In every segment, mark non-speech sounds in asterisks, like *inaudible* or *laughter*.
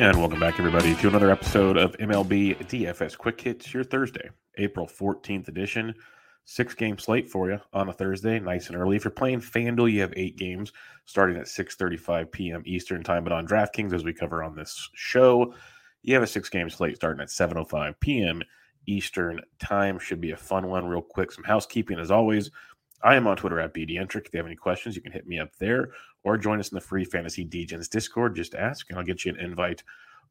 And welcome back, everybody, to another episode of MLB DFS Quick Hits, your Thursday, April 14th edition. Six game slate for you on a Thursday, nice and early. If you're playing FanDuel, you have eight games starting at 6:35 p.m. Eastern time. But on DraftKings, as we cover on this show, you have a six game slate starting at 7:05 p.m. Eastern time. Should be a fun one. Real quick, some housekeeping as always. I am on Twitter at BDentric. If you have any questions, you can hit me up there or join us in the free Fantasy Degens Discord. Just ask, and I'll get you an invite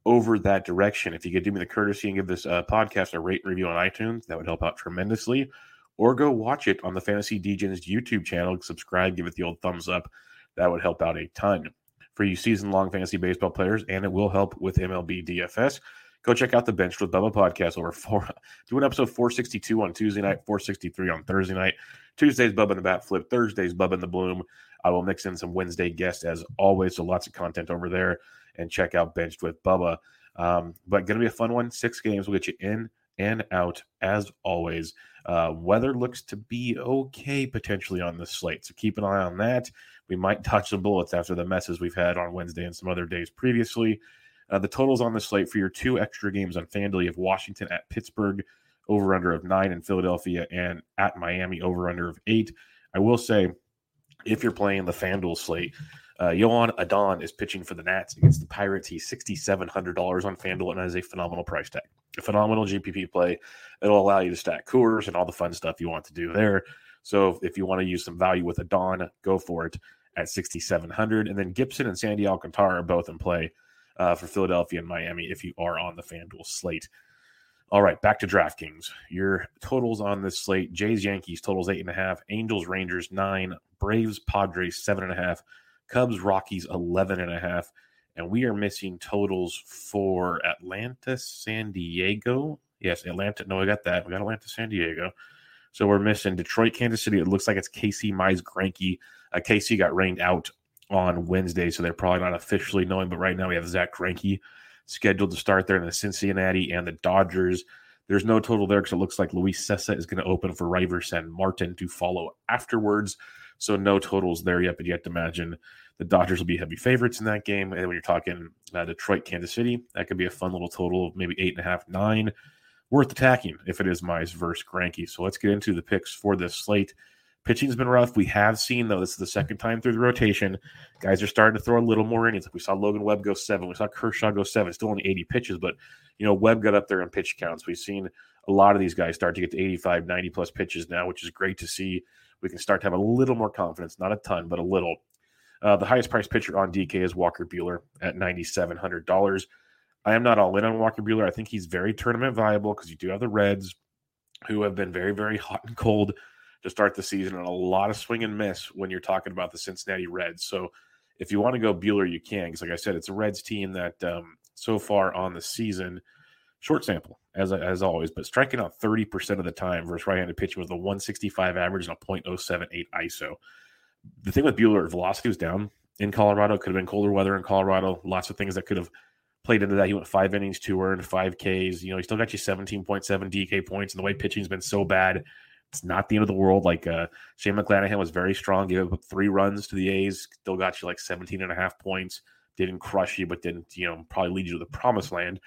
over that direction. If you could do me the courtesy and give this uh, podcast a rate and review on iTunes, that would help out tremendously. Or go watch it on the Fantasy Degens YouTube channel. Subscribe, give it the old thumbs up. That would help out a ton for you season long fantasy baseball players, and it will help with MLB DFS. Go check out the Bench with Bubba podcast over four, *laughs* doing episode 462 on Tuesday night, 463 on Thursday night. Tuesday's Bubba in the Bat Flip, Thursday's Bubba in the Bloom. I will mix in some Wednesday guests as always, so lots of content over there. And check out Benched with Bubba. Um, but going to be a fun one. Six games will get you in and out as always. Uh, weather looks to be okay potentially on this slate, so keep an eye on that. We might *laughs* touch some bullets after the messes we've had on Wednesday and some other days previously. Uh, the totals on the slate for your two extra games on FanDuel, you have Washington at Pittsburgh, over under of nine, in Philadelphia, and at Miami, over under of eight. I will say, if you're playing the FanDuel slate, uh, Joan Adon is pitching for the Nats against the Pirates. He's $6,700 on FanDuel, and that is a phenomenal price tag. A phenomenal GPP play. It'll allow you to stack Coors and all the fun stuff you want to do there. So if you want to use some value with Adon, go for it at 6,700. And then Gibson and Sandy Alcantara are both in play uh, for Philadelphia and Miami if you are on the FanDuel slate. All right, back to DraftKings. Your totals on this slate: Jays, Yankees totals eight and a half, Angels, Rangers nine, Braves, Padres seven and a half, Cubs, Rockies eleven and a half, and we are missing totals for Atlanta, San Diego. Yes, Atlanta. No, I got that. We got Atlanta, San Diego. So we're missing Detroit, Kansas City. It looks like it's KC Mize Greinke. Uh, KC got rained out on Wednesday, so they're probably not officially knowing. But right now we have Zack Greinke scheduled to start there in the Cincinnati and the Dodgers. There's no total there because it looks like Luis Cessa is going to open for Reiver San Martin to follow afterwards. So no totals there yet, but you have to imagine the Dodgers will be heavy favorites in that game. And when you're talking uh, Detroit, Kansas City, that could be a fun little total of maybe eight and a half, nine. Worth attacking if it is Mize versus Greinke. So let's get into the picks for this slate. Pitching's been rough. We have seen, though, this is the second time through the rotation. Guys are starting to throw a little more innings. Like we saw Logan Webb go seven. We saw Kershaw go seven. Still only 80 pitches, but, you know, Webb got up there in pitch counts. We've seen a lot of these guys start to get to 85, 90 plus pitches now, which is great to see. We can start to have a little more confidence. Not a ton, but a little. Uh, the highest priced pitcher on DK is Walker Buehler at $9,700. I am not all in on Walker Buehler. I think he's very tournament viable because you do have the Reds who have been very, very hot and cold to start the season and a lot of swing and miss when you're talking about the Cincinnati Reds. So if you want to go Buehler, you can. Because like I said, it's a Reds team that um, so far on the season, short sample as as always, but striking out 30% of the time versus right-handed pitching with a 165 average and a .078 ISO. The thing with Buehler, velocity was down in Colorado. Could have been colder weather in Colorado. Lots of things that could have played into that. He went five innings, two earned, five Ks. You know, he still got you 17.7 DK points. And the way pitching's been so bad, it's not the end of the world. Like uh, Shane McClanahan was very strong, gave up three runs to the A's, still got you like 17 and a half points. Didn't crush you, but didn't, you know, probably lead you to the promised land.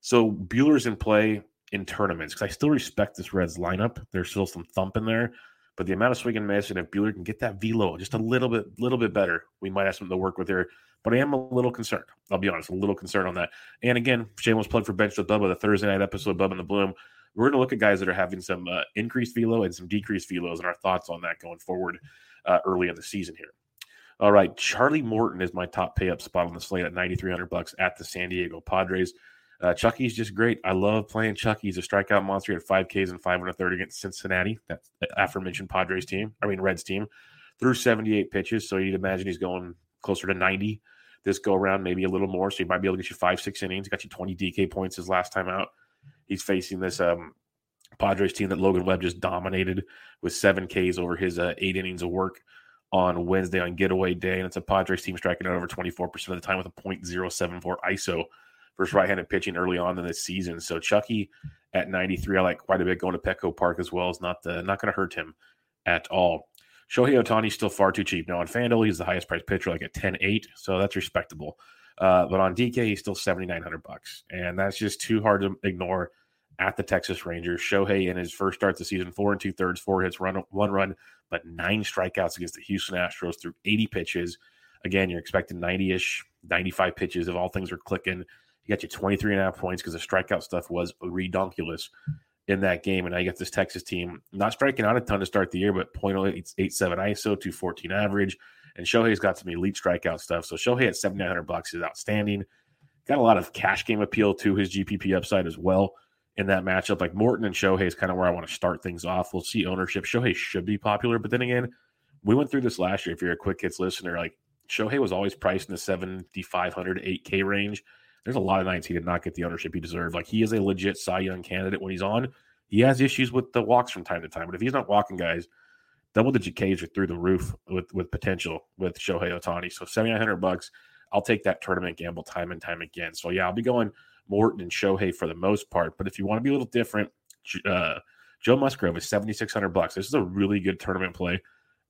So Buehler's in play in tournaments because I still respect this Reds lineup. There's still some thump in there, but the amount of swing and miss, and if Buehler can get that velo just a little bit, little bit better, we might have something to work with there. But I am a little concerned. I'll be honest, a little concerned on that. And again, shameless plug for Bench with Bubba, the Thursday night episode of Bubba and the Bloom. We're going to look at guys that are having some uh, increased velo and some decreased velos, and our thoughts on that going forward uh, early in the season here. All right, Charlie Morton is my top pay up spot on the slate at 9,300 bucks at the San Diego Padres. Uh, Chucky's just great. I love playing Chucky. He's a strikeout monster at 5Ks and 530 against Cincinnati, that aforementioned Padres team, I mean, Reds team, through 78 pitches. So you'd imagine he's going closer to 90 this go around, maybe a little more. So he might be able to get you five, six innings. Got you 20 DK points his last time out. He's facing this um, Padres team that Logan Webb just dominated with seven Ks over his uh, eight innings of work on Wednesday on getaway day. And it's a Padres team striking out over 24% of the time with a .074 ISO versus right-handed pitching early on in the season. So Chucky at 93, I like quite a bit going to Petco Park as well. Is not the not going to hurt him at all. Shohei Ohtani's still far too cheap. Now on FanDuel, he's the highest priced pitcher, like at 10-8, so that's respectable. Uh, but on DK, he's still 7,900 bucks, and that's just too hard to ignore at the Texas Rangers. Shohei in his first start of the season, four and two thirds, four hits, run one run, but nine strikeouts against the Houston Astros through 80 pitches. Again, you're expecting 90 ish, 95 pitches if all things are clicking. He got you 23 and a half points because the strikeout stuff was redonkulous in that game. And you got this Texas team not striking out a ton to start the year, but 0.87 ISO, 214 average. And Shohei's got some elite strikeout stuff. So Shohei at 7,900 bucks is outstanding. Got a lot of cash game appeal to his GPP upside as well in that matchup. Like Morton and Shohei is kind of where I want to start things off. We'll see ownership. Shohei should be popular, but then again, we went through this last year. If you're a quick hits listener, like Shohei was always priced in the 7,500 8K range there's a lot of nights he did not get the ownership he deserved. Like he is a legit Cy Young candidate when he's on. He has issues with the walks from time to time, but if he's not walking guys, double digit Ks are through the roof with with potential with Shohei Ohtani. So seventy nine hundred bucks, I'll take that tournament gamble time and time again. So yeah, I'll be going Morton and Shohei for the most part. But if you want to be a little different, uh, Joe Musgrove is seventy six hundred bucks. This is a really good tournament play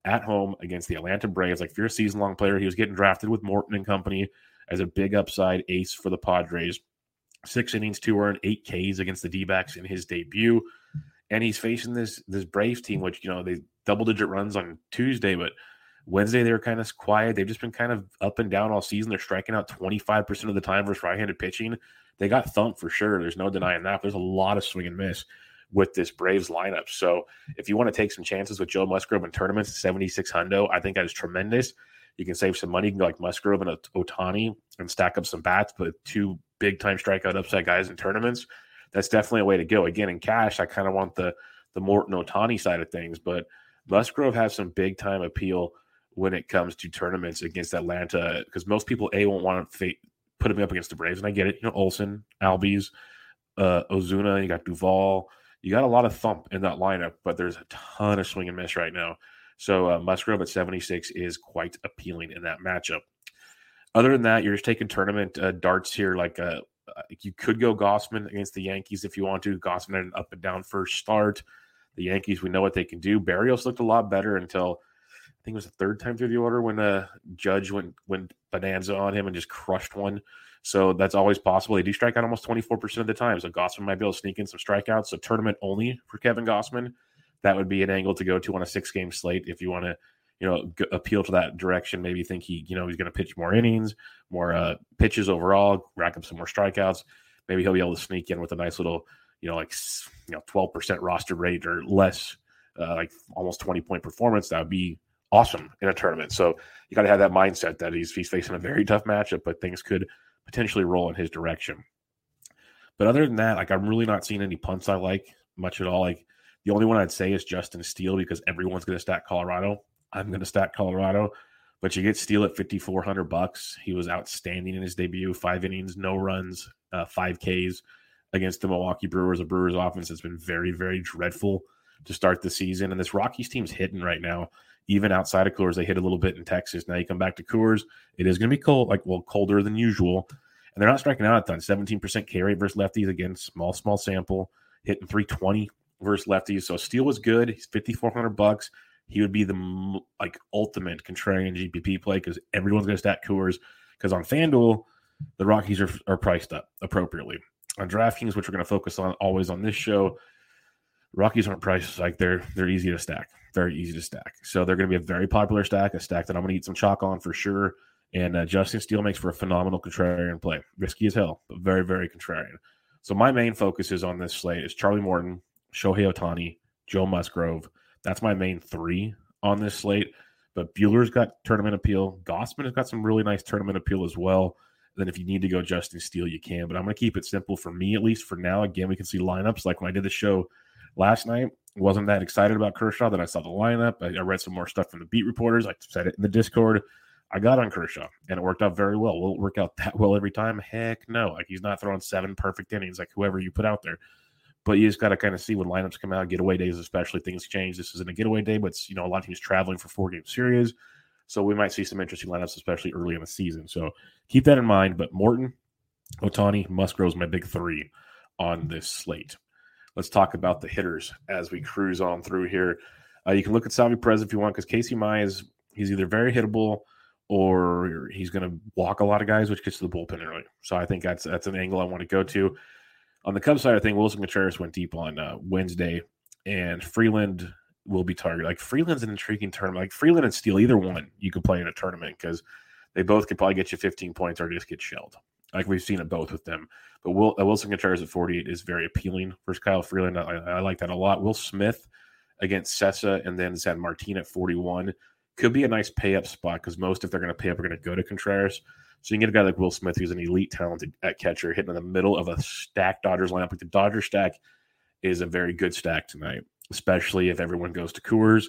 at home against the Atlanta Braves. Like if you're a season long player, he was getting drafted with Morton and company as a big upside ace for the Padres. Six innings, two earned, eight Ks against the D backs in his debut. And he's facing this this Braves team, mm. which, you know, they double digit runs on Tuesday, but Wednesday they were kind of quiet. They've just been kind of up and down all season. They're striking out 25% of the time versus right handed pitching. They got thumped for sure. There's no mm. denying that. There's a lot of swing and miss with this Braves lineup. So if you want to take some chances with Joe Musgrove in tournaments, 76 hundo, I think that is tremendous. You can save some money. You can go like Musgrove and Ohtani and stack up some bats, but two big time strikeout upside guys in tournaments. That's definitely a way to go. Again, in cash, I kind of want the the Morton Ohtani side of things, but Musgrove has some big time appeal when it comes to tournaments against Atlanta because most people a won't want to fa- put him up against the Braves, and I get it. You know, Olson, Albies, uh, Ozuna, you got Duvall, you got a lot of thump in that lineup, but there's a ton of swing and miss right now. So uh, Musgrove at 76 is quite appealing in that matchup. Other than that, you're just taking tournament uh, darts here. Like uh, uh you could go Gausman against the Yankees if you want to. Gausman had an up and down first start. The Yankees, we know what they can do. Berrios looked a lot better until I think it was the third time through the order when uh, Judge went went bonanza on him and just crushed one. So that's always possible. They do strike out almost 24% of the time. So Gausman might be able to sneak in some strikeouts. So tournament only for Kevin Gausman. that would be an angle to go to on a six game slate if you want to you know g- appeal to that direction maybe think he you know he's going to pitch more innings more uh, pitches overall rack up some more strikeouts. Maybe he'll be able to sneak in with a nice little you know like you know 12% roster rate or less uh, like almost 20 point performance that would be awesome in a tournament. So you got to have that mindset that he's he's facing a very tough matchup but things could potentially roll in his direction. But other than that like i'm really not seeing any punts i like much at all. Like the only one I'd say is Justin Steele because everyone's going to stack Colorado. I'm going to stack Colorado, but you get Steele at 5400 bucks. He was outstanding in his debut, five innings, no runs, uh, five Ks against the Milwaukee Brewers. A Brewers offense has been very, very dreadful to start the season, and this Rockies team's hitting right now. Even outside of Coors, they hit a little bit in Texas. Now you come back to Coors, it is going to be cold, like well, colder than usual. And they're not striking out a ton. 17% K rate versus lefties. Again, small, small sample, hitting 320 versus lefties. So Steele was good. He's 5,400 bucks. He would be the like ultimate contrarian GPP play because everyone's going to stack Coors. Because on FanDuel, the Rockies are, are priced up appropriately. On DraftKings, which we're going to focus on always on this show, Rockies aren't priced like they're they're easy to stack, very easy to stack. So they're going to be a very popular stack, a stack that I'm going to eat some chalk on for sure. And uh, Justin Steele makes for a phenomenal contrarian play, risky as hell, but very very contrarian. So my main focus is on this slate is Charlie Morton, Shohei Ohtani, Joe Musgrove. That's my main three on this slate. But Buehler's got tournament appeal. Gausman has got some really nice tournament appeal as well. Then if you need to go Justin Steele, you can. But I'm going to keep it simple for me, at least for now. Again, we can see lineups like when I did the show last night. Wasn't that excited about Kershaw. Then I saw the lineup. I, I read some more stuff from the beat reporters. I said it in the Discord. I got on Kershaw, and it worked out very well. Will it work out that well every time? Heck no. Like he's not throwing seven perfect innings like whoever you put out there. But you just got to kind of see when lineups come out, getaway days especially, things change. This isn't a getaway day, but you know, a lot of teams traveling for four game series. So we might see some interesting lineups, especially early in the season. So keep that in mind. But Morton, Ohtani, Musgrove's my big three on this slate. Let's talk about the hitters as we cruise on through here. Uh, you can look at Salvy Perez if you want, because Casey Mize, he's either very hittable or he's going to walk a lot of guys, which gets to the bullpen early. So I think that's that's an angle I want to go to. On the Cubs side, I think Willson Contreras went deep on uh, Wednesday, and Freeland will be targeted. Like Freeland's an intriguing tournament. Like Freeland and Steele, either one you could play in a tournament because they both could probably get you 15 points or just get shelled. Like we've seen it both with them. But Will, uh, Willson Contreras at 48 is very appealing versus Kyle Freeland. I, I like that a lot. Will Smith against Sessa and then San Martin at 41 could be a nice pay up spot because most, if they're going to pay up, are going to go to Contreras. So you can get a guy like Will Smith, who's an elite talented at catcher, hitting in the middle of a stacked Dodgers lineup. Like the Dodger stack is a very good stack tonight, especially if everyone goes to Coors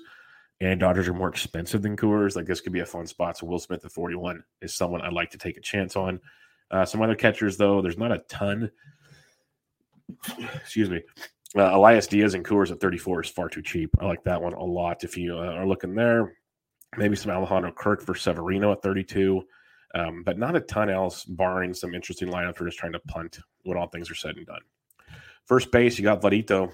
and Dodgers are more expensive than Coors. Like this could be a fun spot. So Will Smith at 41 is someone I'd like to take a chance on. Uh, some other catchers, though, there's not a ton. Excuse me. Uh, Elias Diaz and Coors at 34 is far too cheap. I like that one a lot. If you uh, are looking there, maybe some Alejandro Kirk for Severino at 32. Um, but not a ton else, barring some interesting lineups. We're just trying to punt when all things are said and done. First base, you got Vladito,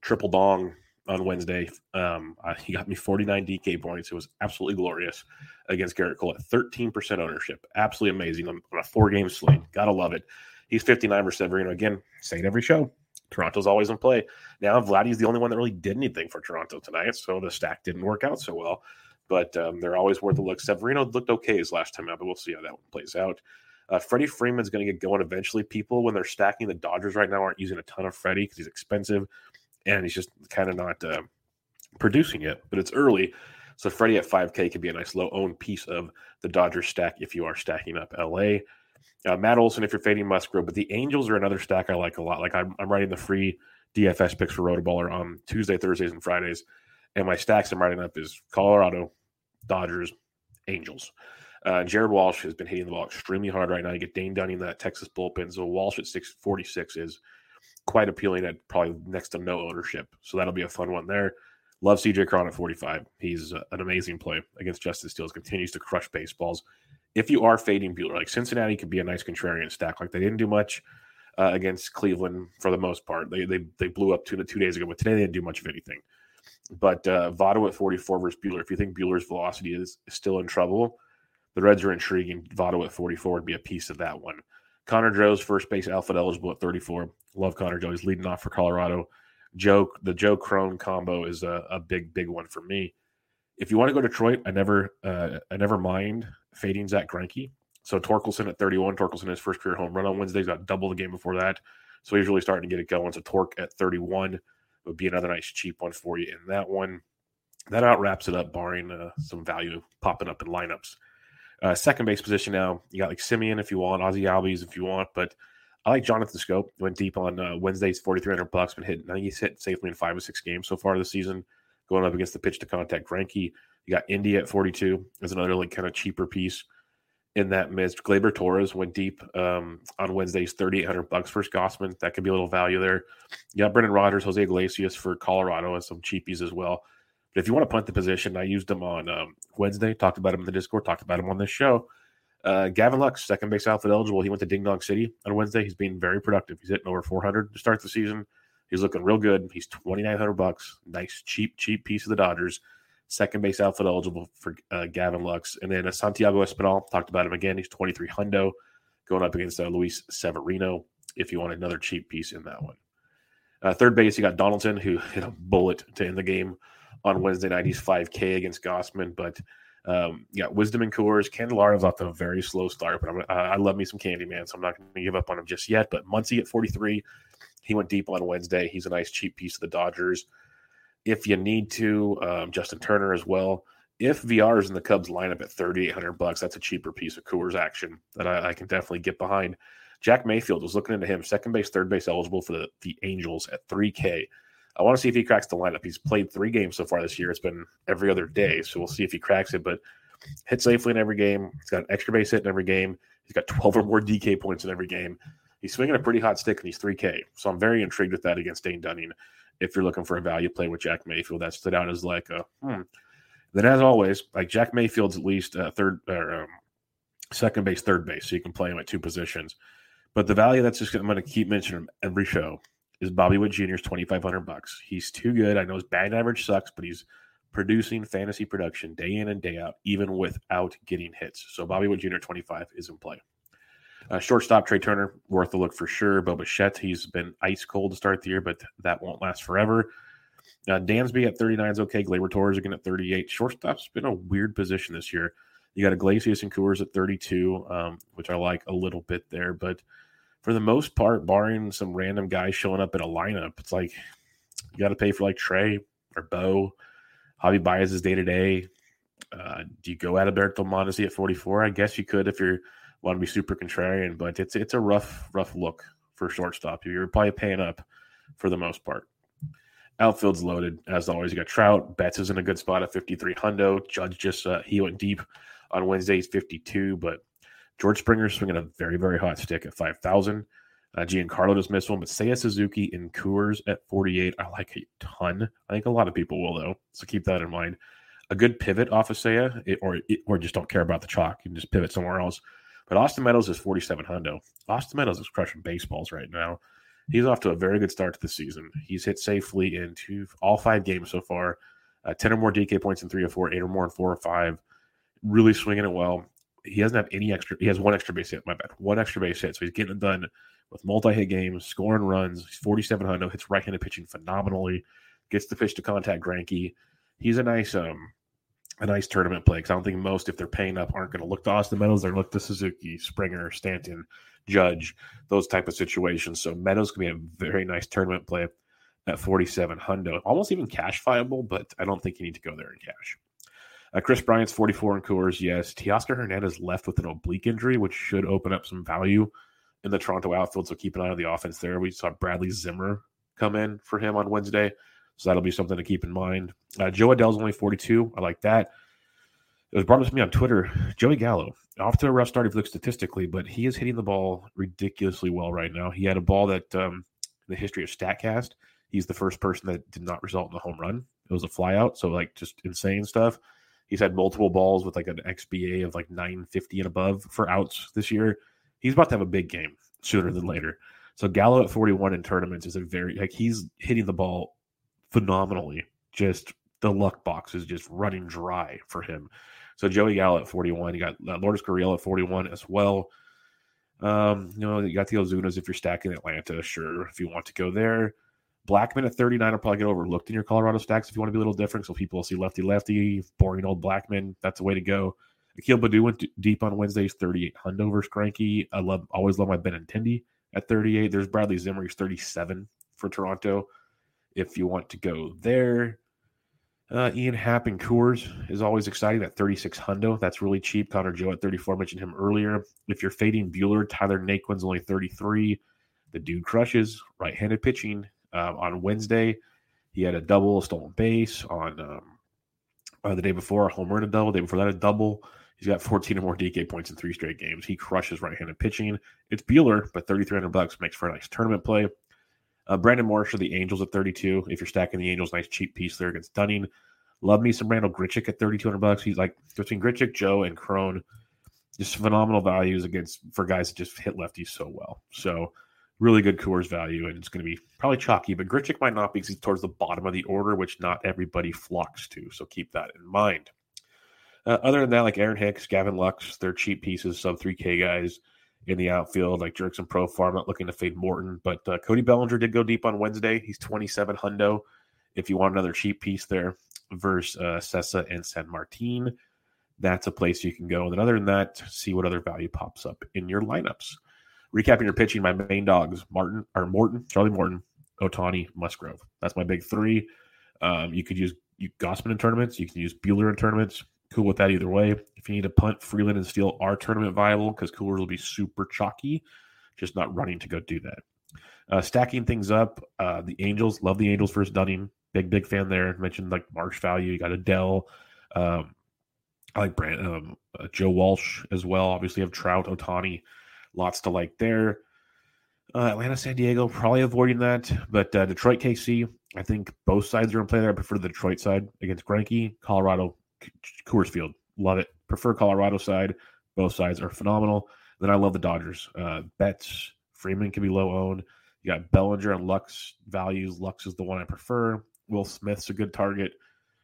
triple dong on Wednesday. Um, uh, he got me 49 DK points. It was absolutely glorious against Gerrit Cole at 13% ownership. Absolutely amazing on, on a four game slate. Gotta love it. He's 59 for Severino. Again, it every show. Toronto's always in play. Now, Vladdy's the only one that really did anything for Toronto tonight, so the stack didn't work out so well but um, they're always worth a look. Severino looked okay his last time out, but we'll see how that one plays out. Uh, Freddie Freeman's going to get going eventually. People, when they're stacking the Dodgers right now, aren't using a ton of Freddie because he's expensive and he's just kind of not uh, producing yet, but it's early. So Freddie at 5K could be a nice low owned piece of the Dodgers stack if you are stacking up LA. Uh, Matt Olson, if you're fading Musgrove, but the Angels are another stack I like a lot. Like I'm, I'm writing the free DFS picks for Rotoballer on Tuesday, Thursdays, and Fridays. And my stacks I'm writing up is Colorado, Dodgers, Angels. Uh, Jared Walsh has been hitting the ball extremely hard right now. You get Dane Dunning in that Texas bullpen. So Walsh at 646 is quite appealing at probably next to no ownership. So that'll be a fun one there. Love CJ Cron at 45. He's uh, an amazing play against Justin Steele. Continues to crush baseballs. If you are fading Buehler, like Cincinnati could be a nice contrarian stack. Like they didn't do much uh, against Cleveland for the most part. They they they blew up two two days ago, but today they didn't do much of anything. But uh, Votto at 44 versus Buehler. If you think Buehler's velocity is, is still in trouble, the Reds are intriguing. Votto at 44 would be a piece of that one. Connor Joe's first base outfield eligible at 34. Love Connor Joe. He's leading off for Colorado. Joe, the Joe Cron combo is a, a big, big one for me. If you want to go Detroit, I never, uh, I never mind fading Zack Greinke. So Torkelson at 31. Torkelson his first career home run on Wednesday. He's got double the game before that. So he's really starting to get it going. So Torque at 31 would be another nice cheap one for you in that one. That out wraps it up, barring uh, some value popping up in lineups. Uh, second base position now, you got like Semien if you want, Ozzy Albies if you want, but I like Jonathan Schoop. Went deep on uh, Wednesday's 4,300 bucks, been hit. I think he's hit safely in five or six games so far this season, going up against the pitch to contact Greinke. You got India at 42 as another like kind of cheaper piece in that midst. Gleyber Torres went deep um, on Wednesdays, 3,800 bucks for Gausman. That could be a little value there. You got Brendan Rodgers, Jose Iglesias for Colorado, and some cheapies as well. But if you want to punt the position, I used them on um, Wednesday, talked about him in the Discord, talked about him on this show. Uh, Gavin Lux, second base outfit eligible. He went to Ding Dong City on Wednesday. He's being very productive. He's hitting over 400 to start the season. He's looking real good. He's 2,900 bucks. Nice, cheap, cheap piece of the Dodgers. Second base outfit eligible for uh, Gavin Lux. And then uh, Santiago Espinal, talked about him again. He's 23 hundo going up against uh, Luis Severino if you want another cheap piece in that one. Uh, third base, you got Donaldson, who *laughs* hit a bullet to end the game on Wednesday night. He's 5K against Gausman, but um, yeah, Wisdom and Coors. Candelario's off to a very slow start, but uh, I love me some Candy Man, so I'm not going to give up on him just yet. But Muncy at 43, he went deep on Wednesday. He's a nice cheap piece of the Dodgers. If you need to, um, Justin Turner as well. If VR is in the Cubs lineup at 3,800 bucks, that's a cheaper piece of Coors action that I, I can definitely get behind. Jack Mayfield was looking into him, second base, third base eligible for the, the Angels at 3K. I want to see if he cracks the lineup. He's played three games so far this year. It's been every other day, so we'll see if he cracks it. But hit safely in every game. He's got an extra base hit in every game. He's got 12 or more DK points in every game. He's swinging a pretty hot stick and he's 3K. So I'm very intrigued with that against Dane Dunning. If you're looking for a value play with Jack Mayfield, that stood out as like a hmm. Then, as always, like Jack Mayfield's at least uh, third or um, second base, third base, so you can play him at two positions. But the value that's just I'm going to keep mentioning every show is Bobby Witt Jr.'s 2500 bucks. He's too good. I know his batting average sucks, but he's producing fantasy production day in and day out, even without getting hits. So Bobby Witt Jr. 25 is in play. Uh, shortstop Trea Turner, worth a look for sure. Bo Bichette, he's been ice cold to start the year, but that won't last forever. Uh, Dansby at 39 is okay. Gleyber Torres again at 38. Shortstop's been a weird position this year. You got Iglesias and Coors at 32, um, which I like a little bit there. But for the most part, barring some random guy showing up in a lineup, it's like you got to pay for like Trea or Bo. Javi Baez is day to day. Do you go at Alberto Mondesi at 44? I guess you could if you want to be super contrarian, but it's it's a rough rough look for shortstop. You're probably paying up for the most part. Outfield's loaded as always. You got Trout. Betts is in a good spot at 53 hundo. Judge just uh, he went deep on Wednesday. He's 52, but George Springer swinging a very, very hot stick at 5,000. Uh, Giancarlo just missed one, but Seiya Suzuki in Coors at 48. I like a ton. I think a lot of people will, though. So keep that in mind. A good pivot off of Seiya, it, or, it, or just don't care about the chalk and just pivot somewhere else. But Austin Meadows is 47 hundo. Austin Meadows is crushing baseballs right now. He's off to a very good start to the season. He's hit safely in two, all five games so far. Uh, 10 or more DK points in three or four, eight or more in four or five. Really swinging it well he doesn't have any extra. He has one extra base hit. My bad. One extra base hit. So he's getting it done with multi-hit games, scoring runs. He's 47 hundo, hits right-handed pitching phenomenally. Gets the pitch to contact Greinke. He's a nice um a nice tournament play because I don't think most, if they're paying up, aren't going to look to Austin Meadows. They're look to Suzuki, Springer, Stanton, Judge, those type of situations. So Meadows can be a very nice tournament play at 47 hundo, almost even cash viable, but I don't think you need to go there in cash. Uh, Kris Bryant's 44 in Coors, yes. Teoscar Hernandez left with an oblique injury, which should open up some value in the Toronto outfield. So keep an eye on the offense there. We saw Bradley Zimmer come in for him on Wednesday. So that'll be something to keep in mind. Uh, Jo Adell's only 42. I like that. It was brought up to me on Twitter. Joey Gallo, off to a rough start if you look statistically, but he is hitting the ball ridiculously well right now. He had a ball that, um, in the history of StatCast, he's the first person that did not result in a home run. It was a flyout. So, like, just insane stuff. He's had multiple balls with like an XBA of like 950 and above for outs this year. He's about to have a big game sooner than later. So Gallo at 41 in tournaments is a very like he's hitting the ball phenomenally. Just the luck box is just running dry for him. So Joey Gallo at 41. You got uh, Lourdes Gurriel at 41 as well. Um, you know, you got the Ozunas if you're stacking Atlanta, sure, if you want to go there. Blackmon at 39 will probably get overlooked in your Colorado stacks if you want to be a little different. So people will see lefty lefty, boring old Blackmon. That's the way to go. Akil Baddoo went deep on Wednesdays, 38 Hundo versus Greinke. I love always love my Benintendi at 38. There's Bradley Zimmer, he's 37 for Toronto. If you want to go there, uh, Ian Happ and Coors is always exciting at 36 Hundo. That's really cheap. Connor Joe at 34. mentioned him earlier. If you're fading Buehler, Tyler Naquin's only 33. The dude crushes right-handed pitching um, on Wednesday, he had a double, a stolen base. On um, uh, the day before, a home run, a double. The day before that, a double. He's got 14 or more DK points in three straight games. He crushes right-handed pitching. It's Buehler, but 3,300 bucks makes for a nice tournament play. Uh, Brandon Marshall, the Angels at 32. If you're stacking the Angels, nice cheap piece there against Dunning. Love me some Randal Grichuk at 3,200 bucks. He's like between Grichuk, Joe, and Cron. just phenomenal values against for guys that just hit lefties so well. So really good Coors value, and it's going to be probably chalky. But Grichuk might not be because he's towards the bottom of the order, which not everybody flocks to. So keep that in mind. Uh, other than that, like Aaron Hicks, Gavin Lux, they're cheap pieces, sub 3K guys in the outfield, like Jurickson Profar. I'm not looking to fade Morton, but uh, Cody Bellinger did go deep on Wednesday. He's 27 hundo. If you want another cheap piece there versus uh, Cessa and San Martin, that's a place you can go. And then other than that, see what other value pops up in your lineups. Recapping your pitching, my main dogs, Martin or Morton, Charlie Morton, Ohtani, Musgrove. That's my big three. Um, you could use you, Gausman in tournaments. You can use Buehler in tournaments. Cool with that either way. If you need to punt, Freeland and Steele are tournament viable because Coolers will be super chalky. Just not running to go do that. Uh, stacking things up, uh, the Angels love the Angels versus Dunning. Big big fan there. Mentioned like Marsh value. You got Adell. Um, I like Brand, um, uh, Joe Walsh as well. Obviously, have Trout, Ohtani, lots to like there. Uh, Atlanta, San Diego, probably avoiding that. But uh, Detroit, KC, I think both sides are in play there. I prefer the Detroit side against Greinke. Colorado, Coors Field, love it. Prefer Colorado side. Both sides are phenomenal. Then I love the Dodgers. Uh, Betts, Freeman can be low owned. You got Bellinger and Lux values. Lux is the one I prefer. Will Smith's a good target.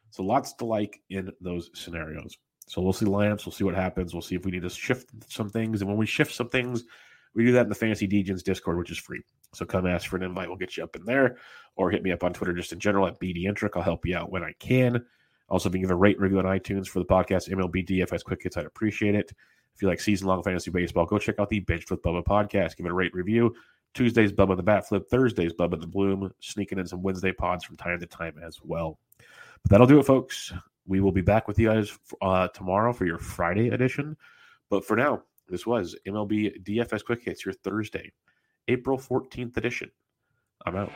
So lots to like in those scenarios. So we'll see lineups. We'll see what happens. We'll see if we need to shift some things. And when we shift some things, we do that in the Fantasy Degens Discord, which is free. So come ask for an invite. We'll get you up in there, or hit me up on Twitter just in general at BDentric. I'll help you out when I can. Also, if you give a rate review on iTunes for the podcast, MLB DFS Quick Hits, I'd appreciate it. If you like season long fantasy baseball, go check out the Bench with Bubba podcast. Give it a rate review. Tuesdays, Bubba the Bat Flip. Thursdays, Bubba the Bloom. Sneaking in some Wednesday pods from time to time as well. But that'll do it, folks. We will be back with you guys uh, tomorrow for your Friday edition. But for now, this was MLB DFS Quick Hits, your Thursday, April 14th edition. I'm out.